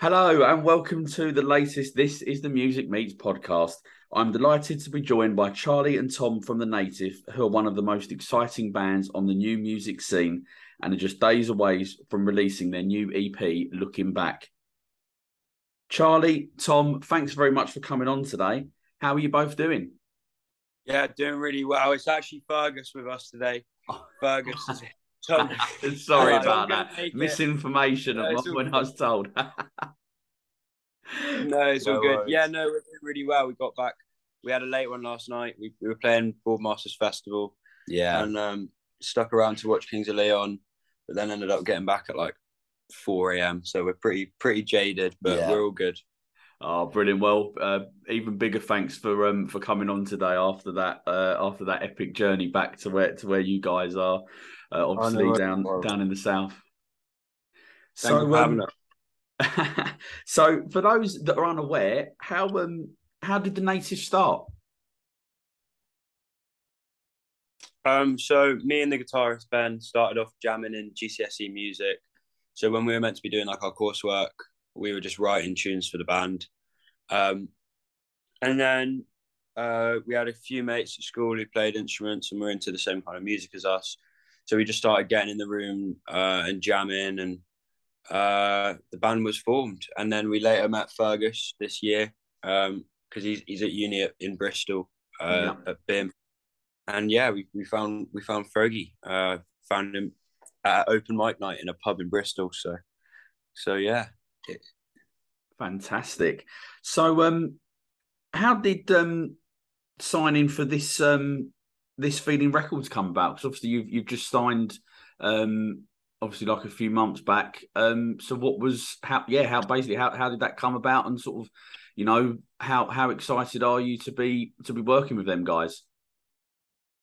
Hello and welcome to the latest This is the Music Meets podcast. I'm delighted to be joined by Charlie and Tom from The Native, who are one of the most exciting bands on the new music scene and are just days away from releasing their new EP, Looking Back. Charlie, Tom, thanks very much for coming on today. How are you both doing? Yeah, doing really well. It's actually Fergus with us today. Fergus. Tom. Sorry about that. Misinformation no, when I was told. no, it's all good. Worries. Yeah, no, we're doing really well. We got back. We had a late one last night. We, we were playing Boardmasters Festival. Yeah. And um, stuck around to watch Kings of Leon, but then ended up getting back at like 4 a.m. So we're pretty pretty jaded, but yeah. we're all good. Oh, brilliant! Well, uh, even bigger thanks for um for coming on today after that uh, after that epic journey back to where to where you guys are, uh, obviously down down in the south. Thank so, um, so for those that are unaware, how um how did the native start? Um, so me and the guitarist Ben started off jamming in GCSE music. So when we were meant to be doing like our coursework, we were just writing tunes for the band. Um, and then uh, we had a few mates at school who played instruments and were into the same kind of music as us. So we just started getting in the room uh, and jamming, and uh, the band was formed. And then we later met Fergus this year because um, he's he's at uni at, in Bristol uh, yeah. at BIMM. And yeah, we, we found we found Fergie, uh, found him at open mic night in a pub in Bristol. So so yeah, Fantastic. So, um, how did um signing for this um this Feeling Records come about? Because obviously you've you've just signed um obviously like a few months back. Um, so what was how yeah how basically how how did that come about and sort of you know how how excited are you to be to be working with them guys?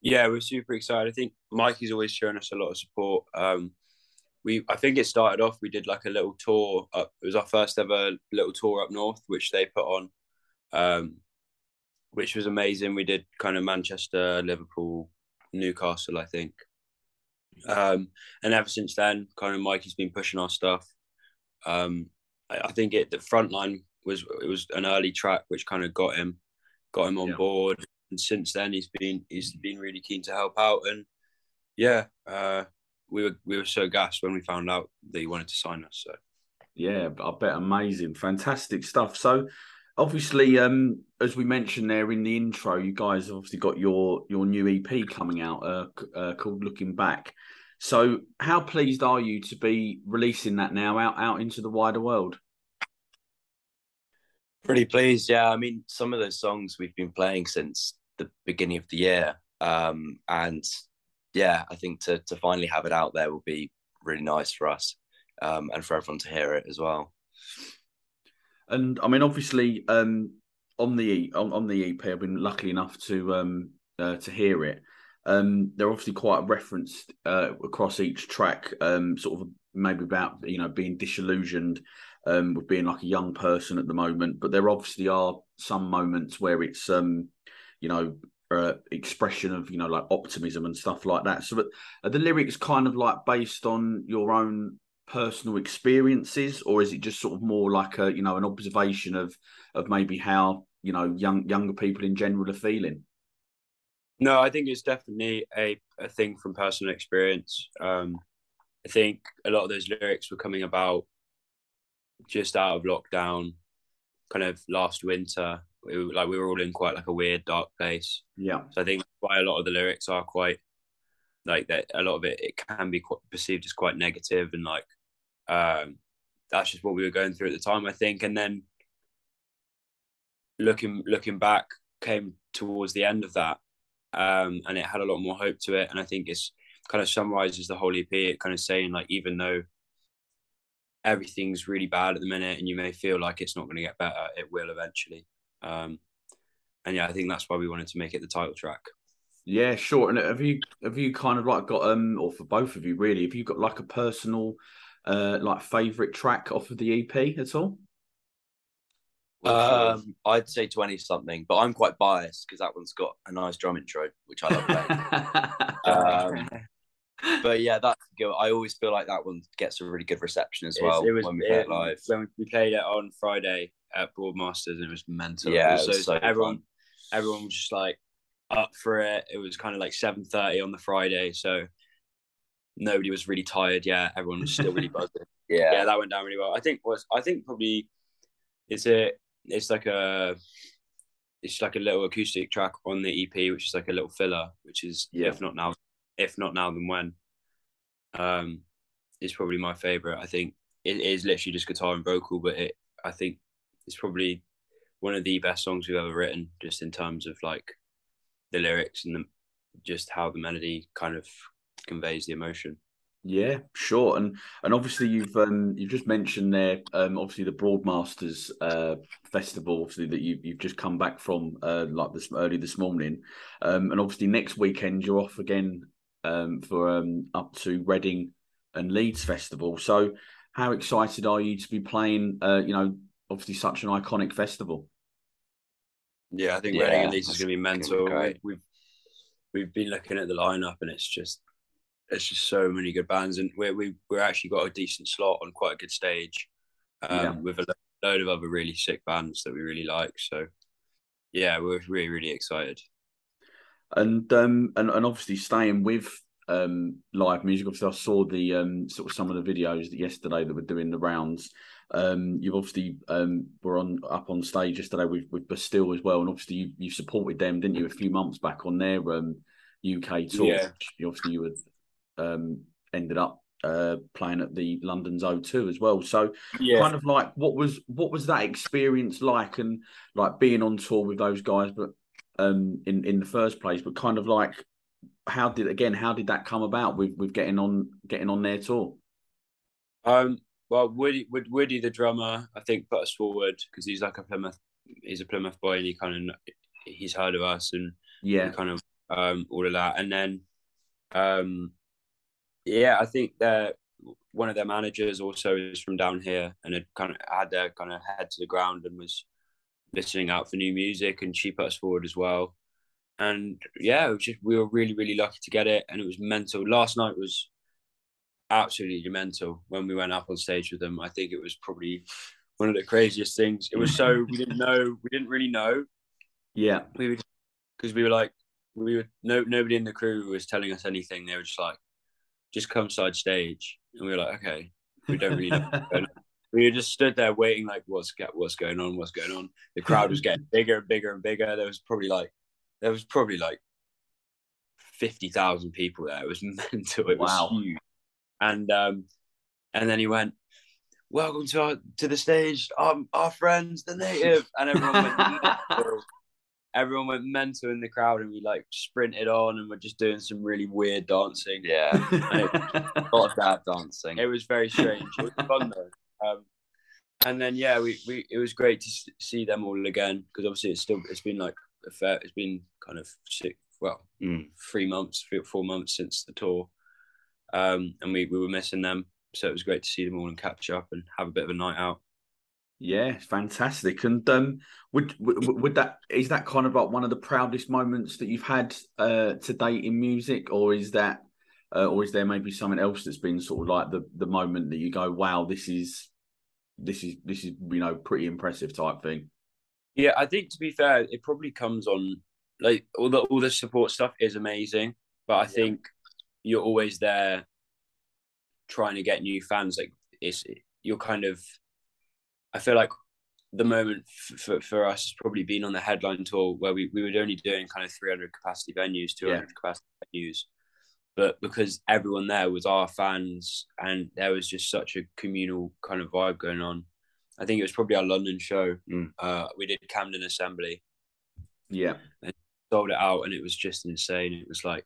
Yeah, we're super excited. I think Mikey's always shown us a lot of support. Um, we I think it started off we did like a little tour up it was our first ever little tour up north which they put on um which was amazing. We did kind of Manchester Liverpool Newcastle I think. Um and ever since then kind of Mikey's been pushing our stuff. Um I, I think it the front line was it was an early track which kind of got him got him on yeah. board. And since then he's been he's been really keen to help out. And yeah uh we were we were so gassed when we found out that he wanted to sign us. So. Yeah, I bet. Amazing, fantastic stuff. So obviously, um, as we mentioned there in the intro, you guys obviously got your your new EP coming out uh, uh, called Looking Back. So how pleased are you to be releasing that now out out into the wider world? Pretty pleased, yeah. I mean, some of those songs we've been playing since the beginning of the year, um, and yeah, I think to to finally have it out there will be really nice for us um, and for everyone to hear it as well. And I mean, obviously, um, on the on, on the EP, I've been lucky enough to um, uh, to hear it. Um, they're obviously quite referenced uh, across each track, um, sort of maybe about you know being disillusioned um, with being like a young person at the moment. But there obviously are some moments where it's um, you know uh, expression of you know like optimism and stuff like that. So, are the lyrics kind of like based on your own personal experiences, or is it just sort of more like a you know an observation of of maybe how you know young younger people in general are feeling? No, I think it's definitely a, a thing from personal experience. Um, I think a lot of those lyrics were coming about just out of lockdown, kind of last winter, we were, like we were all in quite like a weird dark place. Yeah. So I think why a lot of the lyrics are quite like that. A lot of it it can be quite perceived as quite negative and like um, that's just what we were going through at the time. I think, and then looking looking back came towards the end of that, um, and it had a lot more hope to it. And I think it's kind of summarizes the whole EP. It kind of saying like even though everything's really bad at the minute and you may feel like it's not going to get better, it will eventually. Um, and yeah, I think that's why we wanted to make it the title track. Yeah, sure. And have you have you kind of like got um, or for both of you really, have you got like a personal uh like favorite track off of the EP at all? Um, I'd say twenty something, but I'm quite biased because that one's got a nice drum intro, which I love playing. um, but yeah, that's good. I always feel like that one gets a really good reception as well it was when we play it, it live. when we played it on Friday at Boardmasters, and it was mental. Yeah, It it was so everyone, fun. everyone was just like up for it. It was kind of like seven thirty on the Friday, so nobody was really tired yet. Everyone was still really buzzing. Yeah, yeah, that went down really well. I think was I think probably it's a it's like a it's like a little acoustic track on the EP, which is like a little filler, which is Yeah. if not now, if not now, then when. Um, it's probably my favorite. I think it is literally just guitar and vocal, but it I think it's probably one of the best songs we've ever written, just in terms of like the lyrics and the, just how the melody kind of conveys the emotion. Yeah, sure, and and obviously you've um you've just mentioned there um obviously the Boardmasters uh festival obviously that you you've just come back from uh like this early this morning, um and obviously next weekend you're off again um for um up to Reading and Leeds festival. So how excited are you to be playing uh you know obviously such an iconic festival? Yeah, I think Yeah, Reading and Leeds is going to be mental. We've we've been looking at the lineup, and it's just it's just so many good bands, and we we we're actually got a decent slot on quite a good stage, um, Yeah. with a load of other really sick bands that we really like. So yeah, we're really really excited. And um and, and obviously staying with um live music. Obviously, I saw the um sort of some of the videos that yesterday that were doing the rounds. Um, you've obviously um were on up on stage yesterday with with Bastille as well, and obviously you you supported them, didn't you, a few months back on their um UK tour? Yeah. you- Obviously, you had um ended up uh playing at the London's O2 as well. So Yeah, kind of like what was what was that experience like and like being on tour with those guys but um in in the first place? But kind of like how did again how did that come about with with getting on getting on their tour? Um, well, Woody, Wood, Woody, the drummer, I think put us forward because he's like a Plymouth, he's a Plymouth boy, and he kind of he's heard of us and yeah. kind of um all of that, and then um, yeah, I think that one of their managers also is from down here and had kind of had their kind of head to the ground and was listening out for new music, and she put us forward as well. And yeah, it was just we were really really lucky to get it, and it was mental. Last night was absolutely mental when we went up on stage with them. I think it was probably one of the craziest things. It was so we didn't know, we didn't really know. yeah We were because we were like we were no nobody in the crew was telling us anything. They were just like, just come side stage, and we were like, okay, we don't really know. what's going we just stood there waiting, like, what's what's going on? What's going on? The crowd was getting bigger and bigger and bigger. There was probably like there was probably like fifty thousand people there. It was mental. It Wow. was huge. And um, and then he went, "Welcome to our to the stage, um, our friends, the native," and everyone went. Everyone went mental in the crowd, and we like sprinted on, and we're just doing some really weird dancing. yeah, a lot of that dancing. It was very strange. It was fun though. Um, and then yeah, we, we it was great to see them all again because obviously it's still it's been like a fair it's been kind of six well Mm. three months three or four months since the tour, um, and we, we were missing them, so it was great to see them all and catch up and have a bit of a night out. Yeah fantastic. And um would, would would that is that kind of like one of the proudest moments that you've had uh to date in music? Or is that uh, or is there maybe something else that's been sort of like the the moment that you go wow this is this is this is you know pretty impressive type thing? Yeah, I think to be fair, it probably comes on like all the all the support stuff is amazing, but I think you're always there trying to get new fans. Like it's you're kind of, I feel like the moment f- for for us has probably been on the headline tour where we we were only doing kind of 300 capacity venues, 200 capacity venues, but because everyone there was our fans and there was just such a communal kind of vibe going on. I think it was probably our London show. Mm. Uh, we did Camden Assembly, yeah And sold it out, and it was just insane. It was like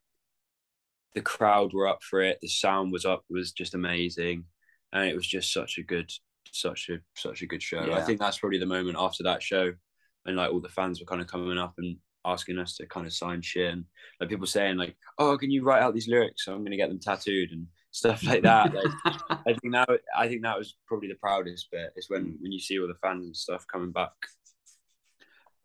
the crowd were up for it, the sound was up, was just amazing, and it was just such a good, such a such a good show. I think that's probably the moment after that show, and like all the fans were kind of coming up and asking us to kind of sign shit, and like people saying like, "Oh, can you write out these lyrics? So I'm going to get them tattooed and stuff like that." Like, I think that I think that was probably the proudest bit is when when you see all the fans and stuff coming back.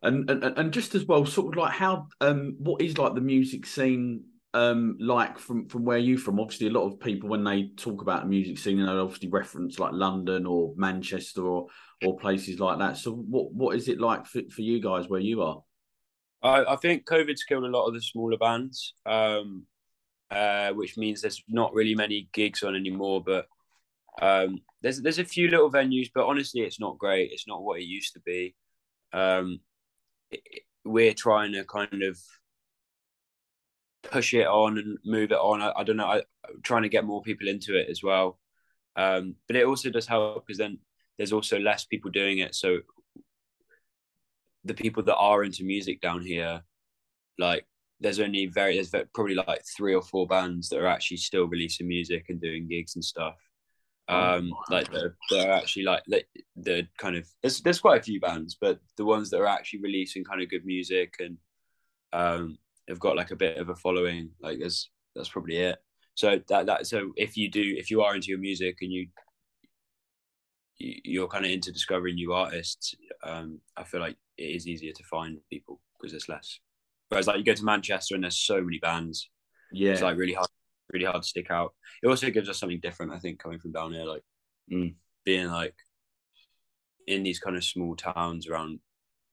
and, and and just as well sort of like how um what is like the music scene um, like from from where you from? Obviously, a lot of people when they talk about the music scene, they obviously reference like London or Manchester or or places like that. So, what what is it like for, for you guys where you are? I, I think COVID's killed a lot of the smaller bands, um, uh, which means there's not really many gigs on anymore. But um, there's there's a few little venues, but honestly, it's not great. It's not what it used to be. Um, it, we're trying to kind of push it on and move it on. I, I don't know. I, am trying to get more people into it as well. Um, but it also does help because then there's also less people doing it. So the people that are into music down here, like there's only very there's probably like three or four bands that are actually still releasing music and doing gigs and stuff. Oh, um, like they're, they're actually like the kind of there's there's quite a few bands, but the ones that are actually releasing kind of good music and um have got like a bit of a following, like there's that's probably it. So that that so if you do if you are into your music and you you're kind of into discovering new artists, um, I feel like it is easier to find people because there's less. Whereas like you go to Manchester and there's so many bands. Yeah. It's like really hard really hard to stick out. It also gives us something different, I think, coming from down here, like mm. being like in these kind of small towns around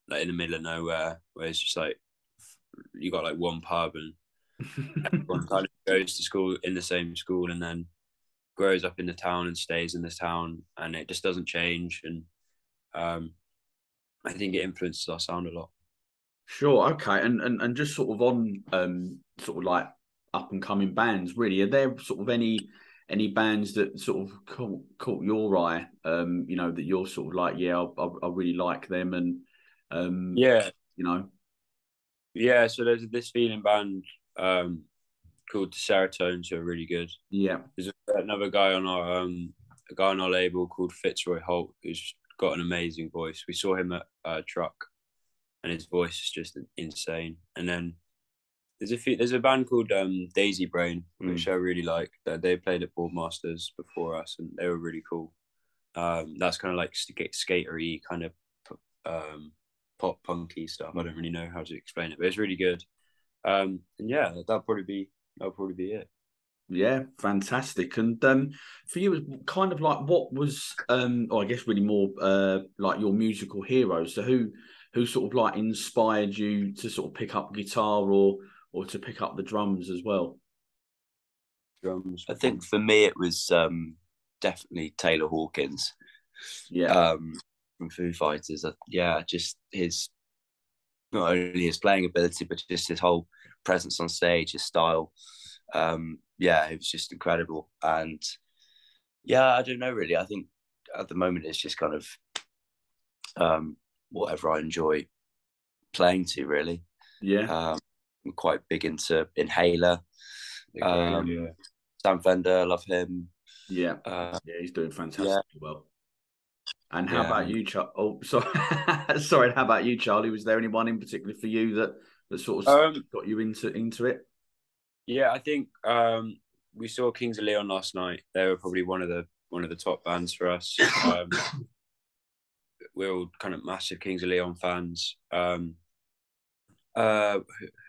like in the middle of nowhere where it's just like you got like one pub and everyone kind of goes to school in the same school and then grows up in the town and stays in the town and it just doesn't change and um I think it influences our sound a lot. Sure, okay. And and, and just sort of on um sort of like up and coming bands, really, are there sort of any any bands that sort of caught, caught your eye? Um, you know, that you're sort of like, yeah, I, I, really like them, and um, yeah, you know, yeah. So there's this feeling band um called the Serotones who are really good. Yeah, there's another guy on our um a guy on our label called Fitzroy Holt who's got an amazing voice. We saw him at a truck, and his voice is just insane. And then there's a few. There's a band called um, Daisy Brain, which mm. I really like. That they played at Boardmasters before us, and they were really cool. Um, that's kind of like skate skatery kind of um, pop punky stuff. I don't really know how to explain it, but it's really good. Um, and yeah, that'll probably be that'll probably be it. Yeah, fantastic. And um, for you, kind of like what was, um, or I guess really more uh, like your musical heroes. So who, who sort of like inspired you to sort of pick up guitar or or to pick up the drums as well? Drums. I think for me it was um, definitely Taylor Hawkins. Yeah. Um, from Foo Fighters. Yeah, just his not only his playing ability, but just his whole presence on stage, his style. Um, yeah, it was just incredible. And yeah, I don't know really. I think at the moment it's just kind of um, whatever I enjoy playing to, really. Yeah. Um, I'm quite big into Inhaler. Um, yeah. Sam Fender, love him. Yeah, uh, yeah, he's doing fantastic yeah. well. And how yeah. about you, Charlie? Oh, sorry, sorry. How about you, Charlie? Was there anyone in particular for you that that sort of um, got you into into it? Yeah, I think um, we saw Kings of Leon last night. They were probably one of the one of the top bands for us. Um, we're all kind of massive Kings of Leon fans. Um, uh,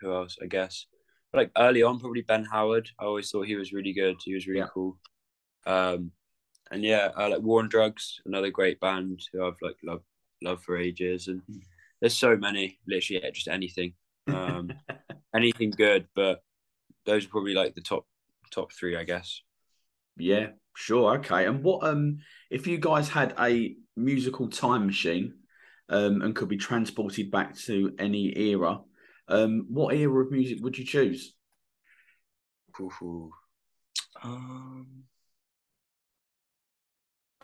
who else? I guess like early on, probably Ben Howard. I always thought he was really good. He was really yeah. cool. Um, and yeah, uh, like War on Drugs, another great band who I've like loved loved for ages. And there's so many, literally just anything, um, anything good. But those are probably like the top top three, I guess. Yeah, sure, okay. And what um, if you guys had a musical time machine, um, and could be transported back to any era, um, what era of music would you choose? Um,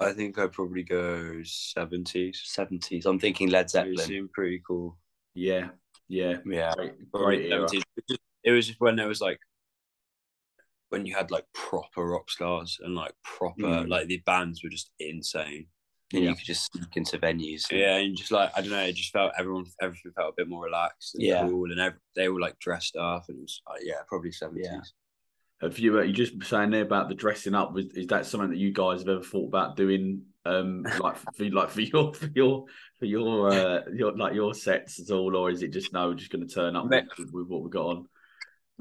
I think I'd probably go seventies. Seventies. I'm thinking Led Zeppelin. It seemed pretty cool. Yeah, yeah, yeah. Great, great era. It was just when there was like when you had like proper rock stars and like proper mm. like the bands were just insane and yeah. you could just sneak into venues. And... Yeah, and just like I don't know, it just felt everyone everything felt a bit more relaxed and yeah. cool, and every, they were like dressed up, and it was uh, yeah, probably seventies. Yeah. Have you uh, you just saying there about the dressing up? Was, is that something that you guys have ever thought about doing? Um, like for like for your for your for your uh your like your sets at all, or is it just no, we're just going to turn up with, with, what we got on?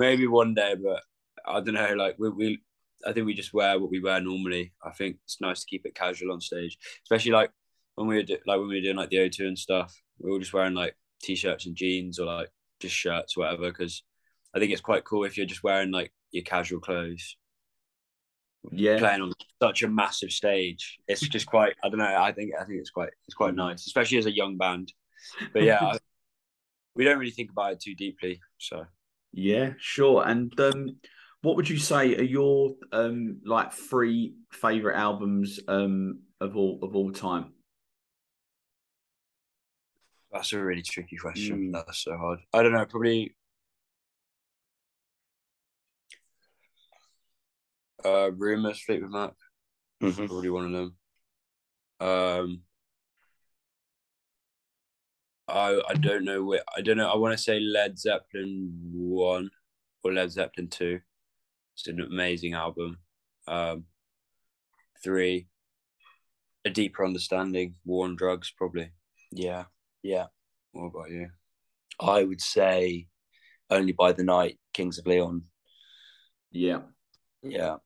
maybe one day, but I don't know. Like we, we, I think we just wear what we wear normally. I think it's nice to keep it casual on stage, especially like when we were do, like when we were doing like the O2 and stuff. We were just wearing like t-shirts and jeans or like just shirts, whatever. Because I think it's quite cool if you're just wearing like your casual clothes. Yeah, playing on such a massive stage, it's just quite. I don't know. I think I think it's quite it's quite nice, especially as a young band. But yeah, we don't really think about it too deeply. So yeah, sure. And um, what would you say are your um like three favorite albums um of all of all time? That's a really tricky question. Mm. That's so hard. I don't know. Probably Uh, Rumours, Fleetwood Mac. Mm-hmm. Probably one of them. Um, I I don't know where I don't know. I want to say Led Zeppelin one or Led Zeppelin two. It's an amazing album. Um, three, a deeper understanding. War on drugs, probably. Yeah, yeah. What about you? I would say only by the night, Kings of Leon. Yeah, yeah.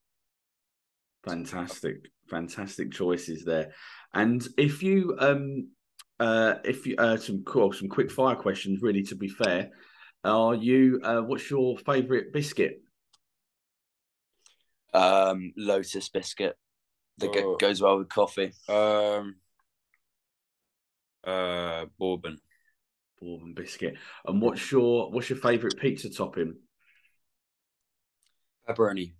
Fantastic, fantastic choices there. And if you um uh if you uh some cool some quick fire questions really to be fair, are you uh what's your favorite biscuit? Um Lotus biscuit that oh. goes well with coffee. Um uh bourbon. Bourbon biscuit. And what's your what's your favorite pizza topping? Pepperoni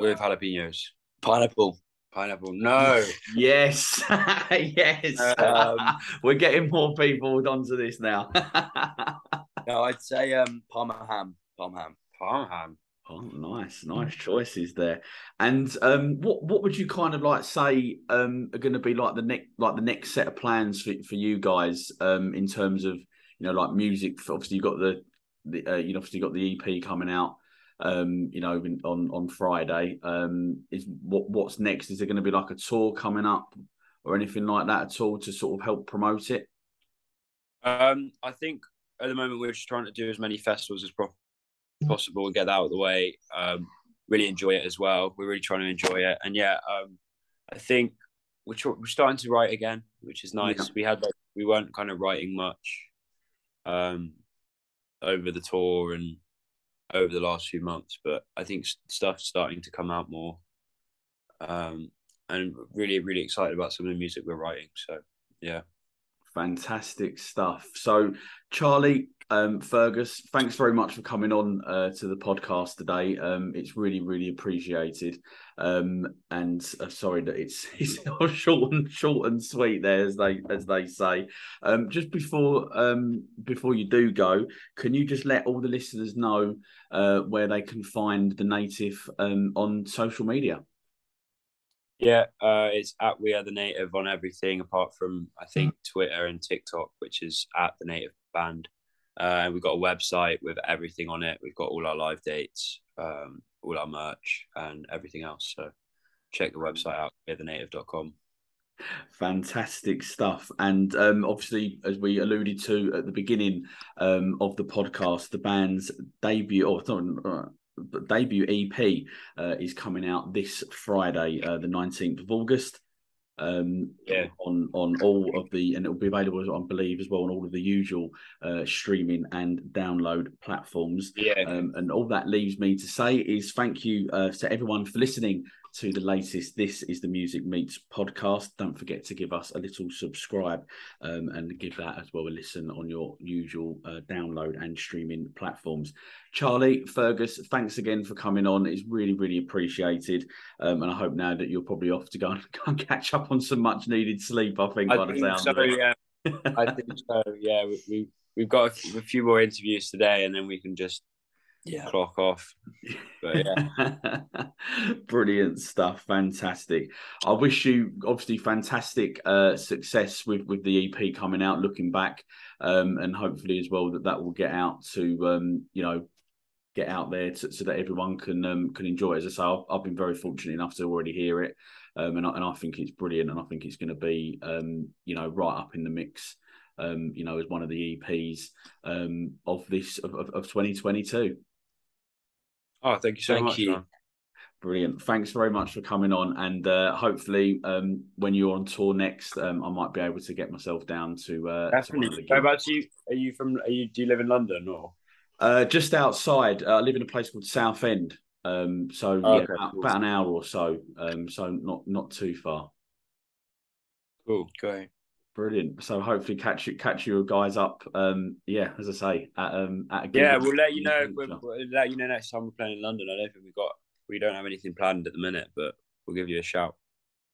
with jalapenos. Pineapple. Pineapple. No. yes. yes. Um, We're getting more people onto this now. no, I'd say um Parma ham. Parma ham. Parma ham. Oh, nice, nice choices there. And um, what what would you kind of like say um, are going to be like the next like the next set of plans for, for you guys um, in terms of you know like music? Obviously, you've got the, the uh, you know obviously got the EP coming out um, you know, on on Friday. Um, is what what's next? Is there going to be like a tour coming up or anything like that at all to sort of help promote it? Um, I think at the moment we're just trying to do as many festivals as possible and get that out of the way. Um, really enjoy it as well. We're really trying to enjoy it, and yeah, um, I think we're, tr- we're starting to write again, which is nice. Yeah. We had like we weren't kind of writing much um, over the tour and over the last few months, but I think stuff's starting to come out more. Um, and really, really excited about some of the music we're writing. So, yeah. Fantastic stuff. So, Charlie, um, Fergus, thanks very much for coming on uh, to the podcast today. Um, it's really, really appreciated. Um, and uh, sorry that it's, it's short and short and sweet there, as they as they say. Um, just before um, before you do go, can you just let all the listeners know uh, where they can find the native um, on social media? Yeah, uh, it's at We Are the Native on everything apart from I think Twitter and TikTok, which is at the Native Band. Uh, we've got a website with everything on it. We've got all our live dates, um, all our merch, and everything else. So check the website out, thenative.com. Fantastic stuff. And um, obviously, as we alluded to at the beginning um, of the podcast, the band's debut, or debut EP uh, is coming out this Friday, uh, the 19th of August. Um, yeah. on on all of the and it will be available I believe as well on all of the usual uh, streaming and download platforms. Yeah. Um, and all that leaves me to say is thank you uh, to everyone for listening to the latest This is the Music Meets podcast. Don't forget to give us a little subscribe um, and give that as well a listen on your usual uh, download and streaming platforms. Charlie, Fergus, thanks again for coming on. It's really, really appreciated. Um, and I hope now that you're probably off to go and, go and catch up on some much needed sleep, I think, I by think so. Yeah. I think so, yeah. We, we, we've got a few more interviews today and then we can just yeah. clock off. But yeah. Brilliant stuff. Fantastic. I wish you obviously fantastic uh, success with, with the EP coming out, looking back, um, and hopefully as well that that will get out to, um, you know, get out there to, so that everyone can um, can enjoy it. As I say, I've, I've been very fortunate enough to already hear it. Um, and, I, and I think it's brilliant, and I think it's going to be, um, you know, right up in the mix um, you know, as one of the EPs um, of this of, of, of 2022. Oh, thank you so Thank much. you. man. Brilliant. Thanks very much for coming on. And uh, hopefully, um, when you're on tour next, um, I might be able to get myself down to, uh, to one of the Definitely. Whereabouts are you? Are you from? Are you? Do you live in London or? Uh, just outside. Uh, I live in a place called Southend. Um, so Oh, yeah, okay, about, about an hour or so. Um, so not not too far. Cool. Great. Brilliant. So hopefully catch you catch you guys up. Um, yeah, as I say, at um at a gig Yeah, we'll let you know. We'll, we'll let you know next time we're playing in London. I don't think we got. We don't have anything planned at the minute, but we'll give you a shout.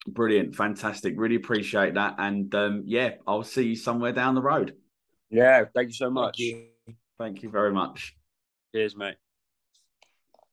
Brilliant, fantastic. Really appreciate that. And um, yeah, I'll see you somewhere down the road. Yeah. Thank you so much. you. Thank you very much. Cheers, mate.